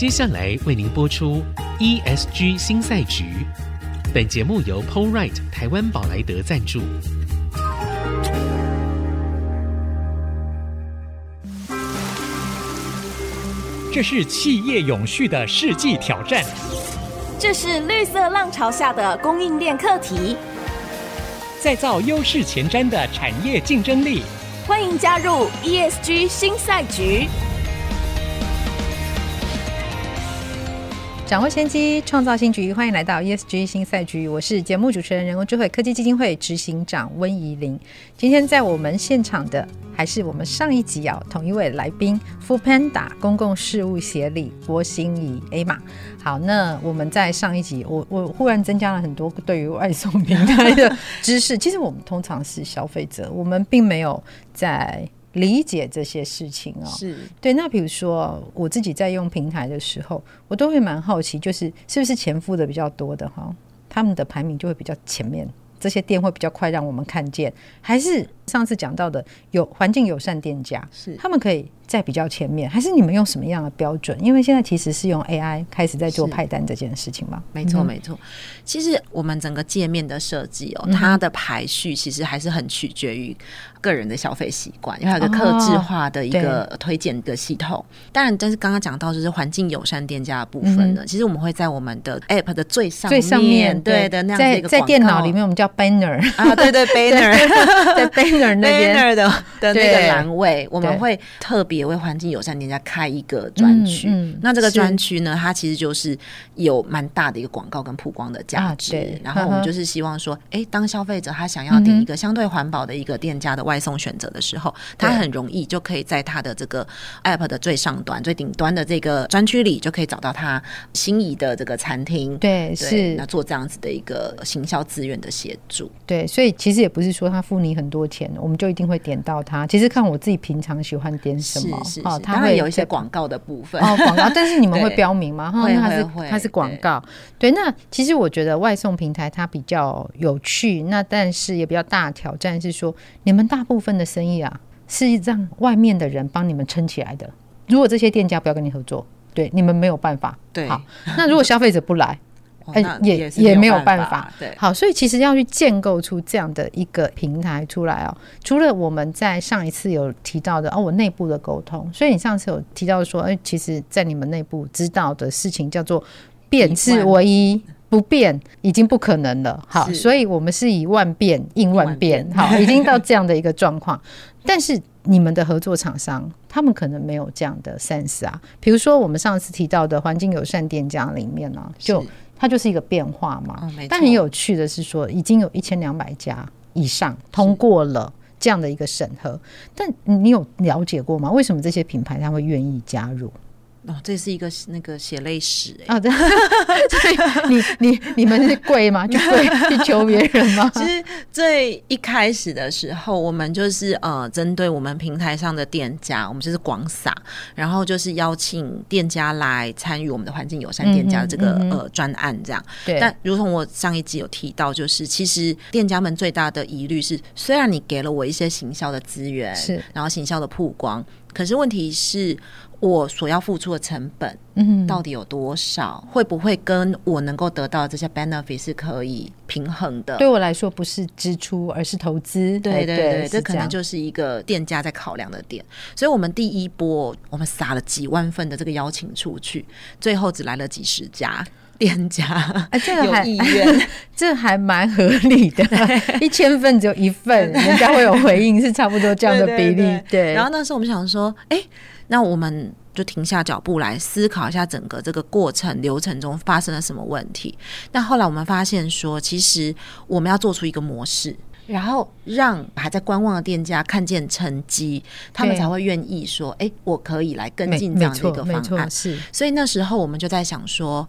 接下来为您播出 ESG 新赛局。本节目由 PoleRight 台湾宝莱德赞助。这是企业永续的世纪挑战。这是绿色浪潮下的供应链课题。再造优势前瞻的产业竞争力。欢迎加入 ESG 新赛局。掌握先机，创造新局。欢迎来到 ESG 新赛局，我是节目主持人、人工智慧科技基金会执行长温怡玲。今天在我们现场的还是我们上一集啊同一位来宾，Foodpanda 公共事务协理郭心怡 Emma。好，那我们在上一集，我我忽然增加了很多对于外送平台的知识。其实我们通常是消费者，我们并没有在。理解这些事情哦，是对。那比如说，我自己在用平台的时候，我都会蛮好奇，就是是不是钱付的比较多的哈，他们的排名就会比较前面，这些店会比较快让我们看见，还是上次讲到的有环境友善店家，是他们可以。在比较前面，还是你们用什么样的标准？因为现在其实是用 AI 开始在做派单这件事情嘛。没错，没错。其实我们整个界面的设计哦，它的排序其实还是很取决于个人的消费习惯，因为有个客制化的一个推荐的系统。当然，但是刚刚讲到就是环境友善店家的部分呢，其实我们会在我们的 App 的最上面，最上面对的那样的一个在电脑里面，我们叫 Banner 啊，对对 Banner，在 Banner 那边 Banner 的 的那个栏位，我们会特别。为环境友善店家开一个专区，嗯嗯、那这个专区呢，它其实就是有蛮大的一个广告跟曝光的价值。啊、然后我们就是希望说，哎、欸，当消费者他想要点一个相对环保的一个店家的外送选择的时候，嗯、他很容易就可以在他的这个 app 的最上端、最顶端的这个专区里，就可以找到他心仪的这个餐厅。对，对是那做这样子的一个行销资源的协助。对，所以其实也不是说他付你很多钱，我们就一定会点到它。其实看我自己平常喜欢点什么。是是是，它会有一些广告的部分哦，广告，但是你们会 标明吗？会它是它是广告，对，对。那其实我觉得外送平台它比较有趣，那但是也比较大挑战是说，你们大部分的生意啊是让外面的人帮你们撑起来的。如果这些店家不要跟你合作，对，你们没有办法。对，好，那如果消费者不来。哎，也也没有办法。对，好，所以其实要去建构出这样的一个平台出来哦。除了我们在上一次有提到的哦，我内部的沟通。所以你上次有提到说，哎，其实，在你们内部知道的事情叫做变是唯一，不变已经不可能了。好，所以我们是以万变应万变。好，已经到这样的一个状况。但是你们的合作厂商，他们可能没有这样的 sense 啊。比如说我们上次提到的环境友善店家里面呢，就。它就是一个变化嘛，哦、但很有趣的是说，已经有一千两百家以上通过了这样的一个审核，但你有了解过吗？为什么这些品牌他会愿意加入？哦，这是一个那个血泪史哎、欸！啊，对，你你你们是跪吗？就跪去求别人吗？其实最一开始的时候，我们就是呃，针对我们平台上的店家，我们就是广撒，然后就是邀请店家来参与我们的环境友善店家的这个、嗯、呃专案，这样。对。但如同我上一集有提到，就是其实店家们最大的疑虑是，虽然你给了我一些行销的资源，是，然后行销的曝光，可是问题是。我所要付出的成本，嗯，到底有多少？嗯、会不会跟我能够得到这些 benefit 是可以平衡的？对我来说，不是支出，而是投资。对对对，对这可能就是一个店家在考量的点。所以，我们第一波我们撒了几万份的这个邀请出去，最后只来了几十家店家，啊，这个还 这还蛮合理的。一千份只有一份，人家会有回应，是差不多这样的比例。对。然后那时候我们想说，哎、欸。那我们就停下脚步来思考一下整个这个过程流程中发生了什么问题。那后来我们发现说，其实我们要做出一个模式，然后让还在观望的店家看见成绩，他们才会愿意说：“哎，我可以来跟进这样的一个方案。”是。所以那时候我们就在想说。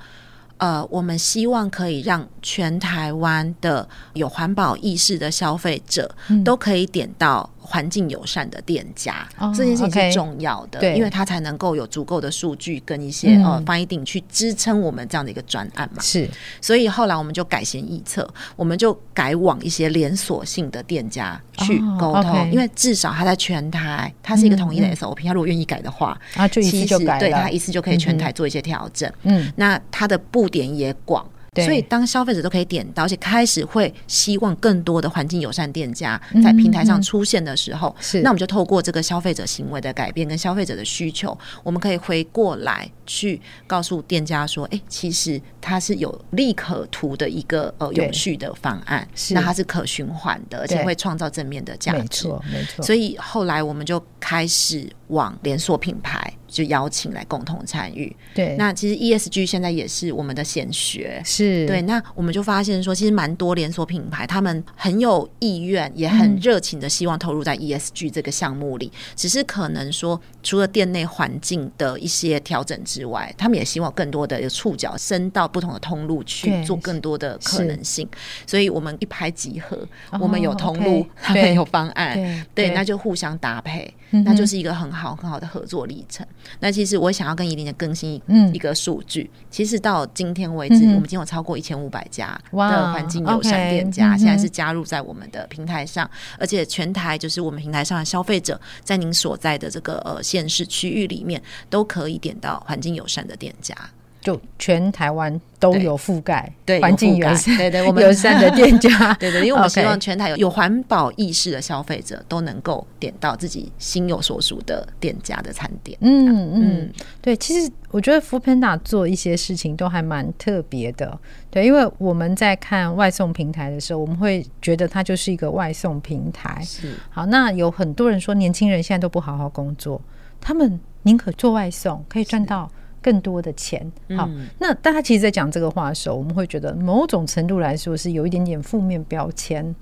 呃，我们希望可以让全台湾的有环保意识的消费者都可以点到环境友善的店家，哦、这件事情是重要的，对，因为它才能够有足够的数据跟一些、嗯、呃 finding 去支撑我们这样的一个专案嘛。是，所以后来我们就改弦易辙，我们就改往一些连锁性的店家去沟通、哦 okay，因为至少它在全台，它是一个统一的 SOP，它、嗯、如果愿意改的话，啊，就一次就改了，对，它一次就可以全台做一些调整。嗯，那它的布点也广。所以，当消费者都可以点到，而且开始会希望更多的环境友善店家在平台上出现的时候，是、嗯、那我们就透过这个消费者行为的改变跟消费者的需求，我们可以回过来去告诉店家说：“哎、欸，其实它是有利可图的一个呃永续的方案，那它是可循环的，而且会创造正面的价值。”没错，没错。所以后来我们就开始往连锁品牌。就邀请来共同参与，对。那其实 ESG 现在也是我们的显学，是对。那我们就发现说，其实蛮多连锁品牌，他们很有意愿，也很热情的希望投入在 ESG 这个项目里。嗯、只是可能说，除了店内环境的一些调整之外，他们也希望更多的有触角伸到不同的通路去做更多的可能性。所以我们一拍即合，哦、我们有通路他们有方案，对，那就互相搭配、嗯，那就是一个很好很好的合作历程。那其实我想要跟怡琳的更新一一个数据、嗯，其实到今天为止，嗯、我们已经有超过一千五百家的环境友善店家，现在是加入在我们的平台上，而且全台就是我们平台上的消费者，在您所在的这个呃县市区域里面，都可以点到环境友善的店家。就全台湾都有覆盖，对环境友善，对对，我们 友善的店家，对对，因为我们 希望全台有有环保意识的消费者都能够点到自己心有所属的店家的餐点。嗯嗯，对，其实我觉得 Foodpanda 做一些事情都还蛮特别的，对，因为我们在看外送平台的时候，我们会觉得它就是一个外送平台。是，好，那有很多人说年轻人现在都不好好工作，他们宁可做外送，可以赚到。更多的钱，好，嗯、那大家其实，在讲这个话的时候，我们会觉得某种程度来说是有一点点负面标签。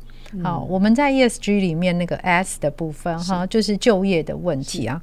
好，我们在 ESG 里面那个 S 的部分，哈，就是就业的问题啊。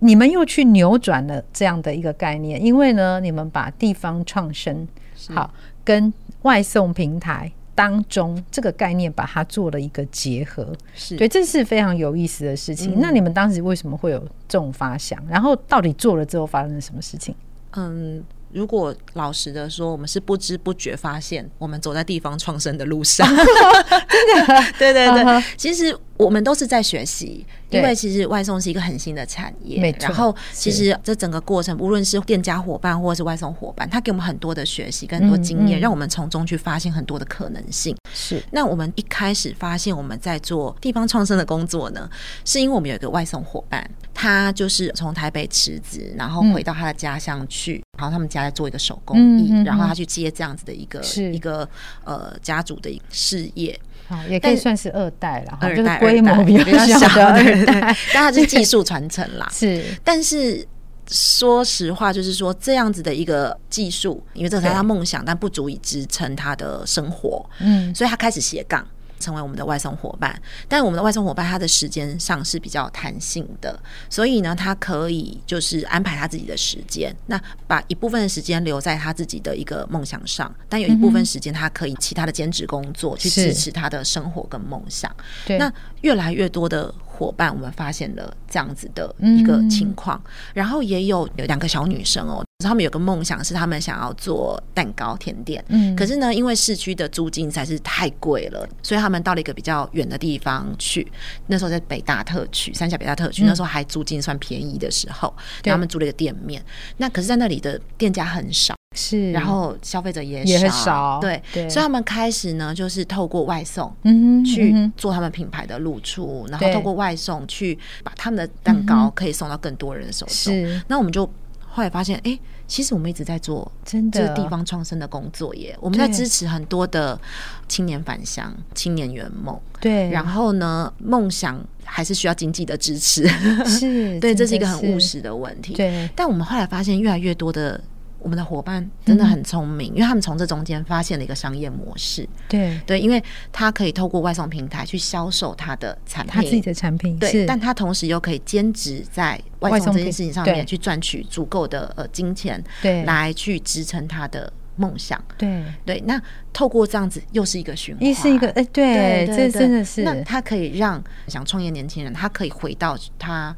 你们又去扭转了这样的一个概念，因为呢，你们把地方创生好跟外送平台当中这个概念把它做了一个结合，是对，这是非常有意思的事情。嗯、那你们当时为什么会有这种发想？然后到底做了之后发生了什么事情？嗯，如果老实的说，我们是不知不觉发现，我们走在地方创生的路上。真的，对对对，uh -huh. 其实我们都是在学习。因为其实外送是一个很新的产业。然后其实这整个过程，无论是店家伙伴或者是外送伙伴，他给我们很多的学习跟很多经验，嗯嗯，让我们从中去发现很多的可能性。是。那我们一开始发现我们在做地方创生的工作呢，是因为我们有一个外送伙伴，他就是从台北辞职，然后回到他的家乡去，嗯，然后他们家在做一个手工艺，然后他去接这样子的一个一个呃家族的事业。好，也可以算是二代了，二代规模比较小的二代，对对对，但它是技术传承啦。是，但是说实话，就是说这样子的一个技术，因为这是他梦想，但不足以支撑他的生活。嗯，所以他开始斜杠。成为我们的外送伙伴，但我们的外送伙伴他的时间上是比较弹性的，所以呢，他可以就是安排他自己的时间，那把一部分的时间留在他自己的一个梦想上，但有一部分时间他可以其他的兼职工作去支持他的生活跟梦想。对，那越来越多的伙伴，我们发现了这样子的一个情况，然后也有有两个小女生哦。他们有个梦想是他们想要做蛋糕甜点，嗯，可是呢，因为市区的租金实在是太贵了，所以他们到了一个比较远的地方去。那时候在北大特区，三峡北大特区，那时候还租金算便宜的时候，他们租了一个店面。那可是，在那里的店家很少，是，然后消费者也少，也很少，对，对，所以他们开始呢，就是透过外送，嗯，去做他们品牌的露出，然后透过外送去把他们的蛋糕可以送到更多人的手中。是，那我们就。后来发现，哎、欸，其实我们一直在做真的地方创生的工作耶。我们在支持很多的青年返乡、青年圆梦。对，然后呢，梦想还是需要经济的支持。是，对，这是一个很务实的问题。对，但我们后来发现，越来越多的。我们的伙伴真的很聪明，嗯，因为他们从这中间发现了一个商业模式。对。对，因为他可以透过外送平台去销售他的产品，他自己的产品。对，但他同时又可以兼职在外送这件事情上面去赚取足够的呃金钱，对，来去支撑他的梦想。对。对，那透过这样子又是一个循环，又是一个哎，对，这真的是，那它可以让想创业年轻人，他可以回到他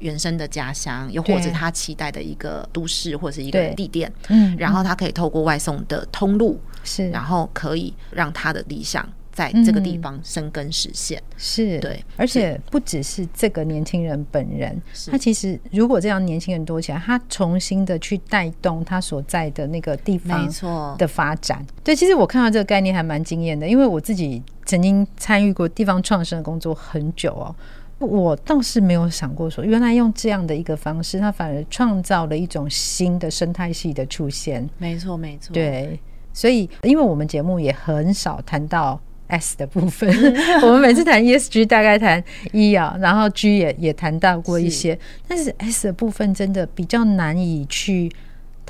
原生的家乡，又或者他期待的一个都市或者是一个地点，嗯，然后他可以透过外送的通路，是，然后可以让他的理想。在这个地方生根实现，嗯、是。对，而且不只是这个年轻人本人，他其实如果这样年轻人多起来，他重新的去带动他所在的那个地方没错。的发展。对，其实我看到这个概念还蛮惊艳的，因为我自己曾经参与过地方创生的工作很久哦，我倒是没有想过说，原来用这样的一个方式，它反而创造了一种新的生态系的出现。没错，没错，对，所以因为我们节目也很少谈到。S 的部分，我们每次谈 ESG 大概谈 E 啊，然后 G 也也谈到过一些，但是 S 的部分真的比较难以去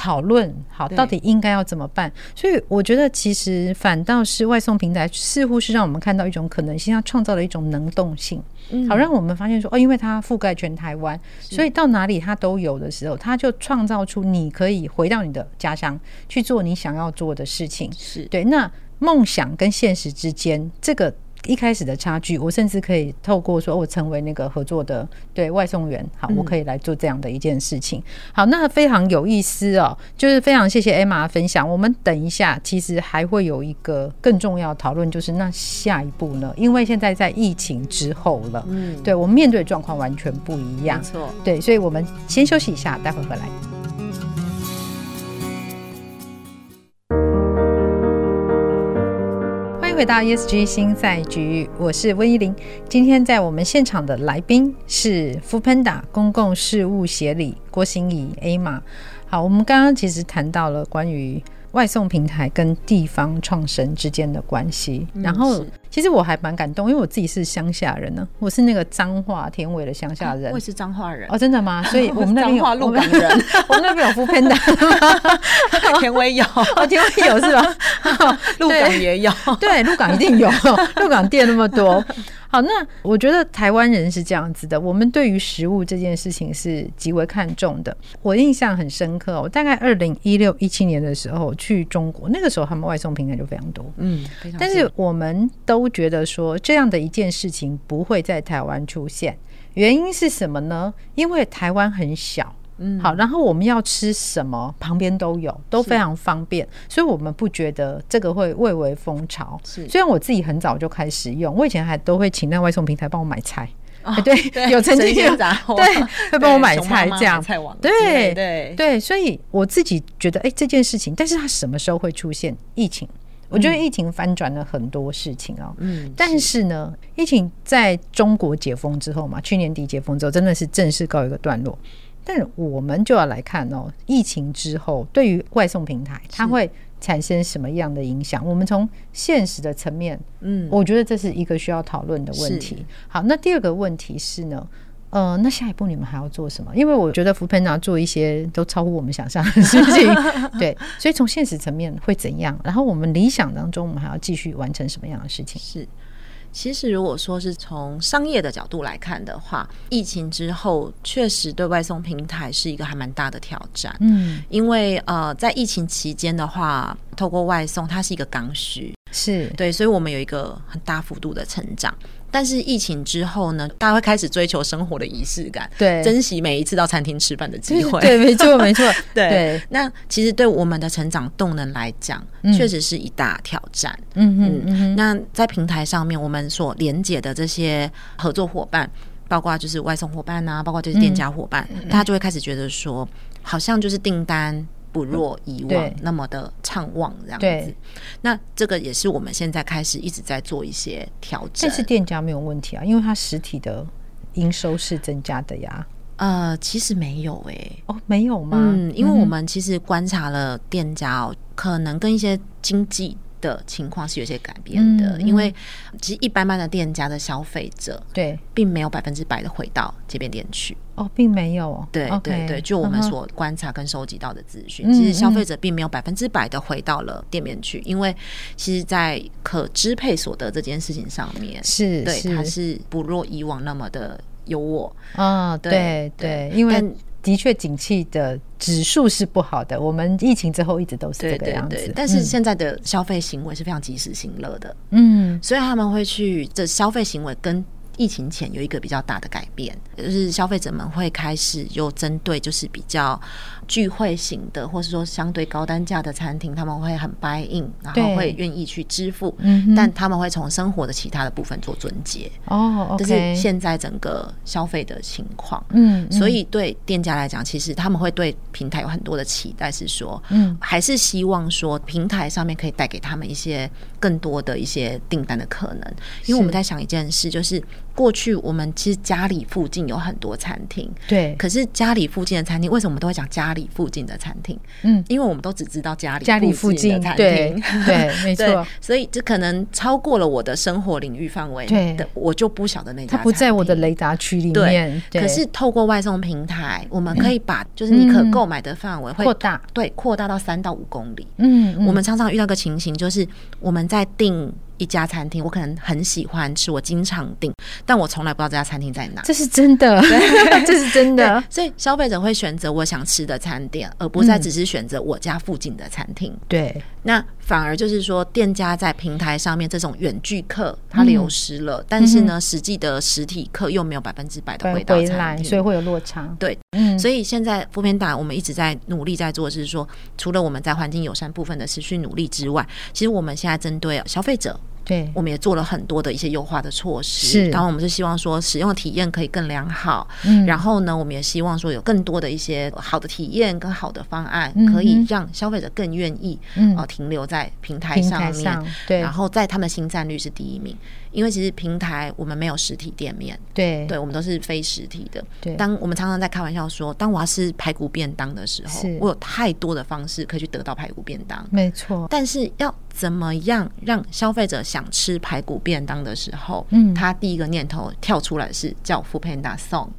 讨论。好，到底应该要怎么办？所以我觉得其实反倒是外送平台似乎是让我们看到一种可能性，它创造了一种能动性，好让我们发现说哦，因为它覆盖全台湾，所以到哪里它都有的时候，它就创造出你可以回到你的家乡去做你想要做的事情。是对那。梦想跟现实之间，这个一开始的差距，我甚至可以透过说，我成为那个合作的对外送员，好，我可以来做这样的一件事情。好，那非常有意思哦，就是非常谢谢 Emma 的分享。我们等一下，其实还会有一个更重要讨论，就是那下一步呢？因为现在在疫情之后了，嗯，对我们面对的状况完全不一样，没错，对，所以我们先休息一下，待会回来。回到 ESG 新赛局，我是温依玲。今天在我们现场的来宾是 f o o p a n d a 公共事务协理郭心怡 A 马。好，我们刚刚其实谈到了关于外送平台跟地方创生之间的关系，然后其实我还蛮感动，因为我自己是乡下人呢，我是那个彰化田尾的乡下人，我也是彰化人。哦，真的吗？所以我们那边有鹿港人，我们那边有 Foodpanda，田尾有，田尾有是吧？鹿港也有，对，鹿港一定有，鹿港店那么多。好，那我觉得台湾人是这样子的，我们对于食物这件事情是极为看重的。我印象很深刻，我大概二零一六一七年的时候去中国，那个时候他们外送平台就非常多，嗯，但是我们都觉得说这样的一件事情不会在台湾出现，原因是什么呢？因为台湾很小。嗯，好，然后我们要吃什么，旁边都有，都非常方便，所以我们不觉得这个会蔚为风潮。是，虽然我自己很早就开始用，我以前还都会请那外送平台帮我买菜。对，对，有曾经有对，会帮我买菜这样。菜网对对对，对，所以我自己觉得，哎、欸，这件事情，但是它什么时候会出现？疫情，我觉得疫情翻转了很多事情哦。嗯，但是呢，疫情在中国解封之后嘛，去年底解封之后，真的是正式告一个段落。但我们就要来看哦，疫情之后对于外送平台，它会产生什么样的影响？我们从现实的层面，嗯，我觉得这是一个需要讨论的问题。好，那第二个问题是呢，呃，那下一步你们还要做什么？因为我觉得 Foodpanda 做一些都超乎我们想象的事情，对，所以从现实层面会怎样？然后我们理想当中，我们还要继续完成什么样的事情？是。其实，如果说是从商业的角度来看的话，疫情之后确实对外送平台是一个还蛮大的挑战。嗯，因为呃，在疫情期间的话，透过外送它是一个刚需，是对，所以我们有一个很大幅度的成长。但是疫情之后呢，大家会开始追求生活的仪式感，对，珍惜每一次到餐厅吃饭的机会。对，没错，没错。对，对，那其实对我们的成长动能来讲，嗯、确实是一大挑战。嗯嗯嗯。那在平台上面，我们所连接的这些合作伙伴，包括就是外送伙伴啊，包括就是店家伙伴，嗯、他就会开始觉得说，好像就是订单。不若以往那么的畅旺，这样子。那这个也是我们现在开始一直在做一些调整。但是店家没有问题啊，因为它实体的营收是增加的呀。呃，其实没有诶、欸。哦，没有吗？嗯，因为我们其实观察了店家哦，可能跟一些经济。的情况是有些改变的，嗯、因为其实一般般的店家的消费者对，并没有百分之百的回到街边店去。哦，并没有，对对对，就我们所观察跟收集到的资讯，嗯、其实消费者并没有百分之百的回到了店面去，嗯、因为其实，在可支配所得这件事情上面，是对，它是不若以往那么的优渥。啊，对对，因为的确景气的指数是不好的。我们疫情之后一直都是这个样子。但是现在的消费行为是非常及时行乐的，嗯，所以他们会去这消费行为跟。疫情前有一个比较大的改变，就是消费者们会开始有针对就是比较聚会型的，或是说相对高单价的餐厅，他们会很 buy in，然后会愿意去支付，但他们会从生活的其他的部分做撙节。哦，这是现在整个消费的情况。嗯，所以对店家来讲，其实他们会对平台有很多的期待，是说，嗯，还是希望说平台上面可以带给他们一些更多的一些订单的可能。因为我们在想一件事，就是。过去我们其实家里附近有很多餐厅，对。可是家里附近的餐厅，为什么我们都会讲家里附近的餐厅？嗯，因为我们都只知道家里家里附近的餐厅，对，没错。所以这可能超过了我的生活领域范围，对，我就不晓得那家。它不在我的雷达区里面。对。可是透过外送平台，我们可以把 就是你可购买的范围会扩大，对，扩大到三到五公里。嗯，我们常常遇到个情形，就是我们在订。一家餐厅，我可能很喜欢吃，我经常订，但我从来不知道这家餐厅在哪。这是真的，这是真的。所以消费者会选择我想吃的餐点，而不再只是选择我家附近的餐厅。对，那反而就是说，店家在平台上面这种远距客它流失了，但是呢，实际的实体客又没有百分之百的回到餐厅，所以会有落差。对，嗯，所以现在 foodpanda 我们一直在努力在做的是说，除了我们在环境友善部分的持续努力之外，其实我们现在针对消费者。对，我们也做了很多的一些优化的措施，是，然后我们是希望说使用的体验可以更良好，嗯，然后呢，我们也希望说有更多的一些好的体验跟好的方案，可以让消费者更愿意，嗯，呃，停留在平台上面，上对，然后在他们新战率是第一名。因为其实平台我们没有实体店面，对，对，我们都是非实体的。对，当我们常常在开玩笑说，当我要吃排骨便当的时候，我有太多的方式可以去得到排骨便当，没错。但是要怎么样让消费者想吃排骨便当的时候，嗯，他第一个念头跳出来是叫 foodpanda 送。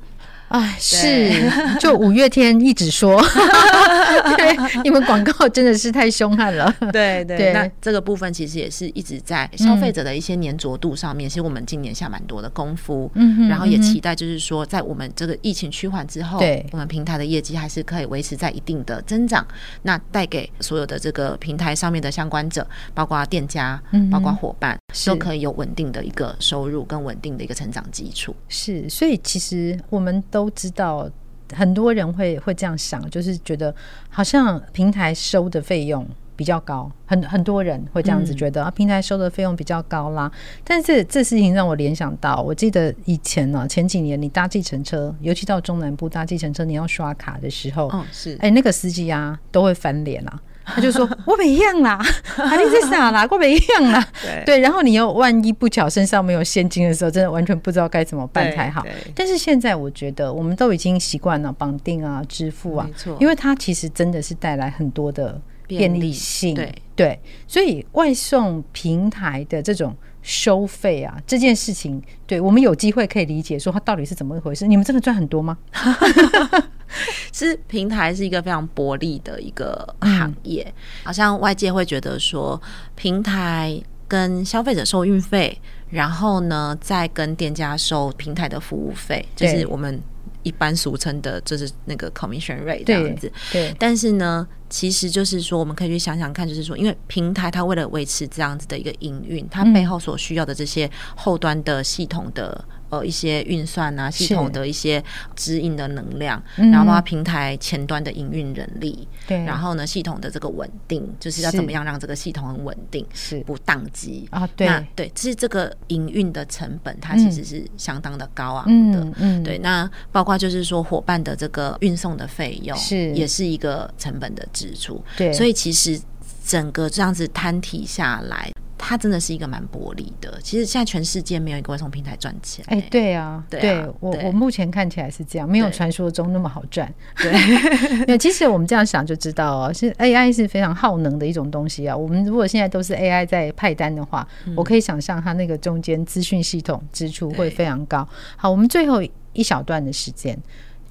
哎，是，就五月天一直说，对，你们广告真的是太凶悍了。对对，对，那这个部分其实也是一直在消费者的一些黏着度上面，嗯、其实我们今年下蛮多的功夫，嗯哼，然后也期待就是说，在我们这个疫情趋缓之后，对，我们平台的业绩还是可以维持在一定的增长，那带给所有的这个平台上面的相关者，包括店家，嗯，包括伙伴，都可以有稳定的一个收入跟稳定的一个成长基础。是，所以其实我们都。都知道很多人会会这样想，就是觉得好像平台收的费用比较高，很很多人会这样子觉得、嗯、啊，平台收的费用比较高啦。但是这事情让我联想到，我记得以前呢、啊，前几年你搭计程车，尤其到中南部搭计程车，你要刷卡的时候，哦是，哎、欸，那个司机啊都会翻脸啊。他就说：“ 我没一样啦，啊，你在傻啦，我没一样啦。对”对，然后你又万一不巧身上没有现金的时候，真的完全不知道该怎么办才好。但是现在我觉得我们都已经习惯了绑定啊、支付啊，因为它其实真的是带来很多的便利性。对对，所以外送平台的这种收费啊，这件事情，对我们有机会可以理解，说它到底是怎么一回事？你们真的赚很多吗？是平台是一个非常薄利的一个行业，嗯，好像外界会觉得说，平台跟消费者收运费，然后呢，再跟店家收平台的服务费，就是我们一般俗称的，就是那个 commission rate 这样子。对，对，但是呢，其实就是说，我们可以去想想看，就是说，因为平台它为了维持这样子的一个营运，它背后所需要的这些后端的系统的。呃，一些运算啊，系统的一些指引的能量，然后包括平台前端的营运人力，对，然后呢，系统的这个稳定，就是要怎么样让这个系统很稳定，是不宕机啊？对，那对，其实这个营运的成本，它其实是相当的高昂的，嗯，嗯对。那包括就是说伙伴的这个运送的费用，是也是一个成本的支出，对。所以其实整个这样子摊提下来。它真的是一个蛮薄利的。其实现在全世界没有一个外送平台赚钱。哎、欸，对啊，对，我对我目前看起来是这样，没有传说中那么好赚。对，对其实我们这样想就知道哦，是 AI 是非常耗能的一种东西啊。我们如果现在都是 AI 在派单的话，嗯、我可以想象它那个中间资讯系统支出会非常高。好，我们最后一小段的时间。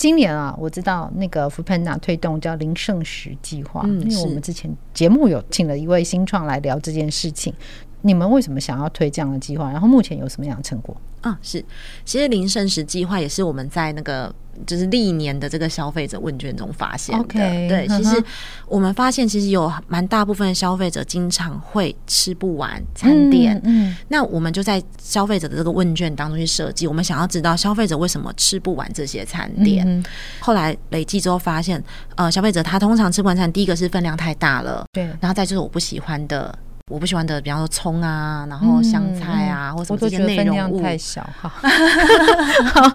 今年啊，我知道那个 foodpanda 推动叫零剩食计划，嗯，因为我们之前节目有请了一位新创来聊这件事情。你们为什么想要推这样的计划？然后目前有什么样的成果？嗯，是，其实零剩食计划也是我们在那个就是历年的这个消费者问卷中发现的。Okay, 对，其实我们发现，其实有蛮大部分的消费者经常会吃不完餐点。嗯，嗯，那我们就在消费者的这个问卷当中去设计，我们想要知道消费者为什么吃不完这些餐点。后来累计之后发现，呃，消费者他通常吃不完餐，第一个是分量太大了，对，然后再就是我不喜欢的。我不喜欢的，比方说葱啊，然后香菜啊，嗯、或什么这些内容物，分量太小哈。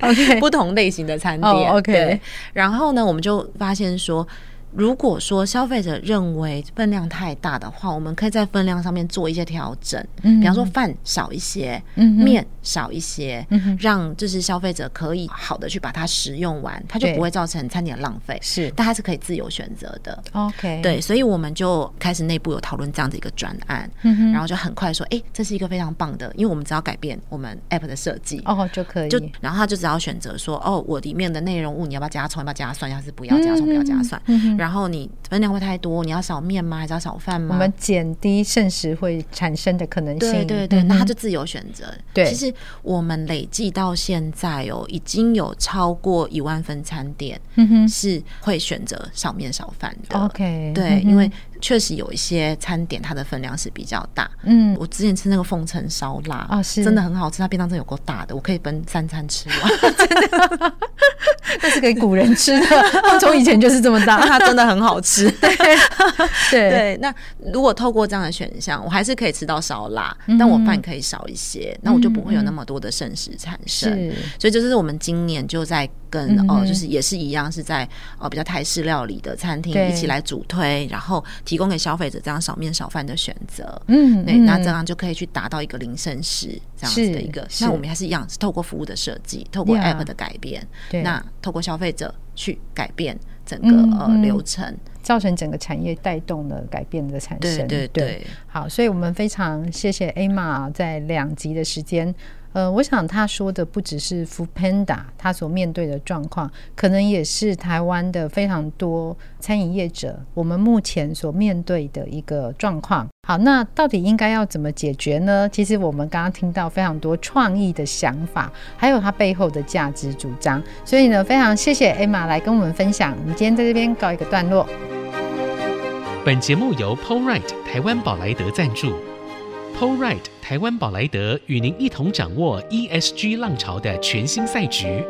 OK，不同类型的餐点。Oh, OK，然后呢，我们就发现说。如果说消费者认为分量太大的话，我们可以在分量上面做一些调整，嗯、比方说饭少一些，嗯、面少一些，嗯、让就是消费者可以好的去把它食用完，它就不会造成餐点浪费。是，但它是可以自由选择的。OK，对，所以我们就开始内部有讨论这样的一个专案，嗯，然后就很快说，哎、欸，这是一个非常棒的，因为我们只要改变我们 app 的设计，哦，就可以，就然后他就只要选择说，哦，我里面的内容物你要不要加葱，要不要加蒜，要是不要加葱，不要加蒜。嗯然后你分量会太多，你要少面吗？还是要少饭吗？我们减低膳食会产生的可能性。对对对，嗯、那他就自由选择。对，其实我们累计到现在哦，已经有超过一万份餐点，是会选择少面少饭的。OK，对，因为。确实有一些餐点，它的分量是比较大。嗯，我之前吃那个凤城烧腊啊，是真的很好吃。它便当真的有够大的，我可以分三餐吃完。真的，那是给古人吃的，从以前就是这么大。它真的很好吃。对对对。那如果透过这样的选项，我还是可以吃到烧腊，但我饭可以少一些，那我就不会有那么多的剩食产生。所以这就是我们今年就在跟哦，就是也是一样，是在呃比较台式料理的餐厅一起来主推，然后。提供给消费者这样少面少饭的选择，嗯，对，那这样就可以去达到一个零剩食这样子的一个。那我们还是一样，是透过服务的设计，透过 App 的改变，对，那透过消费者去改变整个呃流程，造成整个产业带动了改变的产生。对对对，好，所以我们非常谢谢 Emma 在两集的时间。呃，我想他说的不只是 f o o Panda 他所面对的状况，可能也是台湾的非常多餐饮业者我们目前所面对的一个状况。好，那到底应该要怎么解决呢？其实我们刚刚听到非常多创意的想法，还有它背后的价值主张。所以呢，非常谢谢 Emma 来跟我们分享。我们今天在这边告一个段落。本节目由 Polright 台湾宝莱德赞助。PoleRight 台湾宝莱德与您一同掌握 ESG 浪潮的全新赛局。